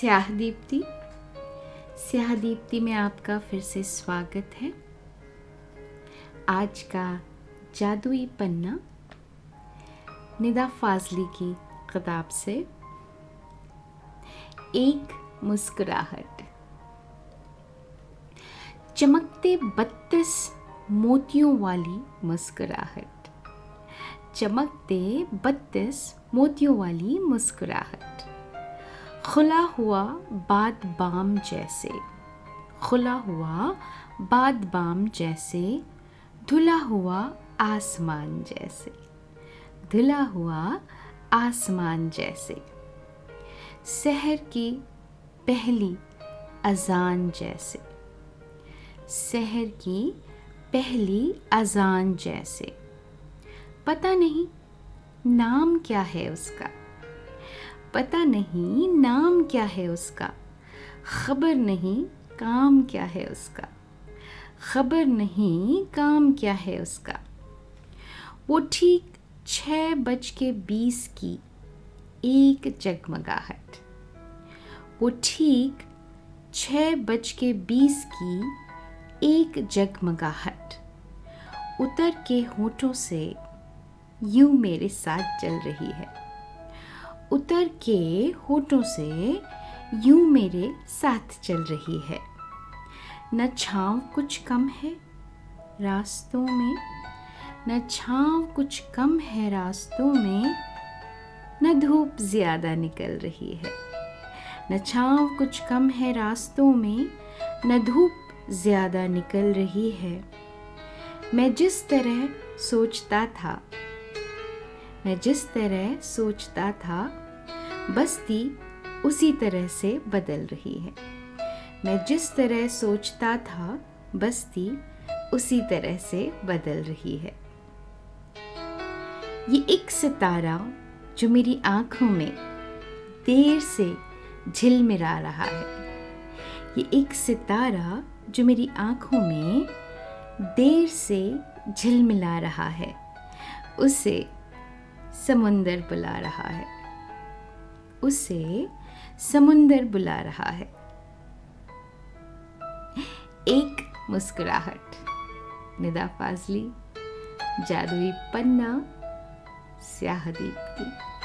स्याह दीप्ति स्याह दीप्ति में आपका फिर से स्वागत है। आज का जादुई पन्ना, निदा फाजली की किताब से। एक मुस्कुराहट। चमकते बत्तीस मोतियों वाली मुस्कुराहट। चमकते बत्तीस मोतियों वाली मुस्कुराहट। खुला हुआ बाद बाम जैसे, खुला हुआ बाद बाम जैसे, धुला हुआ आसमान जैसे, धुला हुआ आसमान जैसे। शहर की पहली अजान जैसे, शहर की पहली अजान जैसे। पता नहीं, नाम क्या है उसका? पता नहीं नाम क्या है उसका। खबर नहीं काम क्या है उसका। खबर नहीं काम क्या है उसका। वो ठीक छः बज के बीस की एक जगमगाहट। वो ठीक छः बज के बीस की एक जगमगाहट। उतर के होठों से यूँ मेरे साथ चल रही है। उतर के होठों से यूँ मेरे साथ चल रही है। न छाँव कुछ कम है रास्तों में, न छाँव कुछ कम है रास्तों में, न धूप ज़्यादा निकल रही है। न छाँव कुछ कम है रास्तों में, न धूप ज़्यादा निकल रही है। मैं जिस तरह सोचता था मैं जिस तरह सोचता था, बस्ती उसी तरह से बदल रही है। मैं जिस तरह सोचता था, बस्ती उसी तरह से बदल रही है। ये एक सितारा जो मेरी आँखों में देर से झिलमिला रहा है। ये एक सितारा जो मेरी आँखों में देर से झिलमिला रहा है। उसे समुंदर बुला रहा है। उसे समुंदर बुला रहा है। एक मुस्कुराहट, निदा फाजली, जादुई पन्ना स्याहदीप दीप्ति।